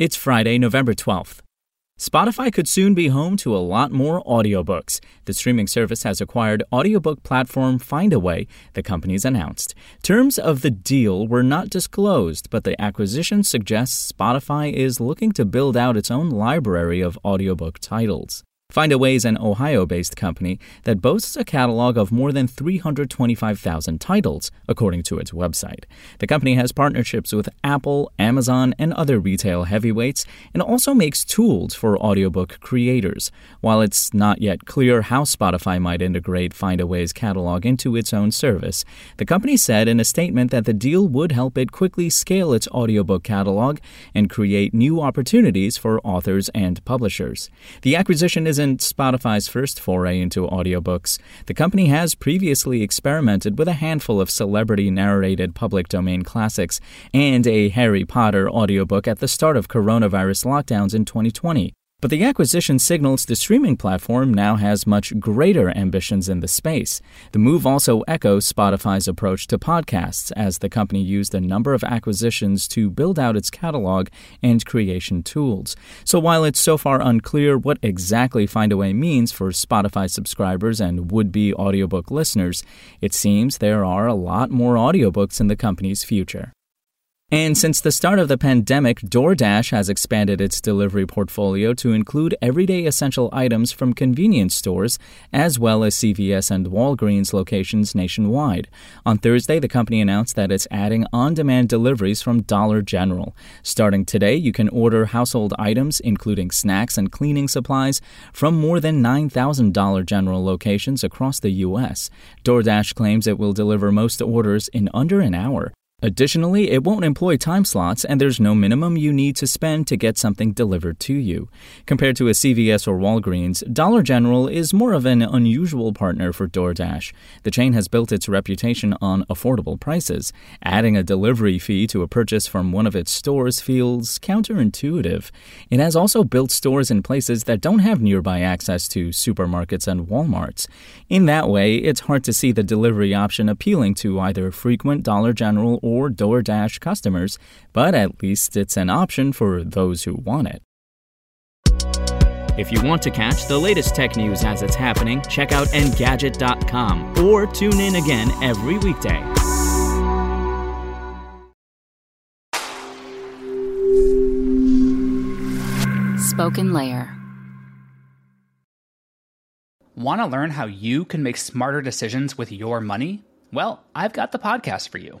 It's Friday, November 12th. Spotify could soon be home to a lot more audiobooks. The streaming service has acquired audiobook platform Findaway, the company's announced. Terms of the deal were not disclosed, but the acquisition suggests Spotify is looking to build out its own library of audiobook titles. Findaway is an Ohio based company that boasts a catalog of more than 325,000 titles, according to its website. The company has partnerships with Apple, Amazon, and other retail heavyweights, and also makes tools for audiobook creators. While it's not yet clear how Spotify might integrate Findaway's catalog into its own service, the company said in a statement that the deal would help it quickly scale its audiobook catalog and create new opportunities for authors and publishers. The acquisition is isn't Spotify's first foray into audiobooks. The company has previously experimented with a handful of celebrity narrated public domain classics and a Harry Potter audiobook at the start of coronavirus lockdowns in 2020. But the acquisition signals the streaming platform now has much greater ambitions in the space. The move also echoes Spotify's approach to podcasts, as the company used a number of acquisitions to build out its catalog and creation tools. So while it's so far unclear what exactly Findaway means for Spotify subscribers and would be audiobook listeners, it seems there are a lot more audiobooks in the company's future. And since the start of the pandemic, DoorDash has expanded its delivery portfolio to include everyday essential items from convenience stores, as well as CVS and Walgreens locations nationwide. On Thursday, the company announced that it's adding on demand deliveries from Dollar General. Starting today, you can order household items, including snacks and cleaning supplies, from more than 9,000 Dollar General locations across the U.S. DoorDash claims it will deliver most orders in under an hour. Additionally, it won't employ time slots, and there's no minimum you need to spend to get something delivered to you. Compared to a CVS or Walgreens, Dollar General is more of an unusual partner for DoorDash. The chain has built its reputation on affordable prices. Adding a delivery fee to a purchase from one of its stores feels counterintuitive. It has also built stores in places that don't have nearby access to supermarkets and Walmarts. In that way, it's hard to see the delivery option appealing to either frequent Dollar General or DoorDash customers, but at least it's an option for those who want it. If you want to catch the latest tech news as it's happening, check out Engadget.com or tune in again every weekday. Spoken Layer. Want to learn how you can make smarter decisions with your money? Well, I've got the podcast for you.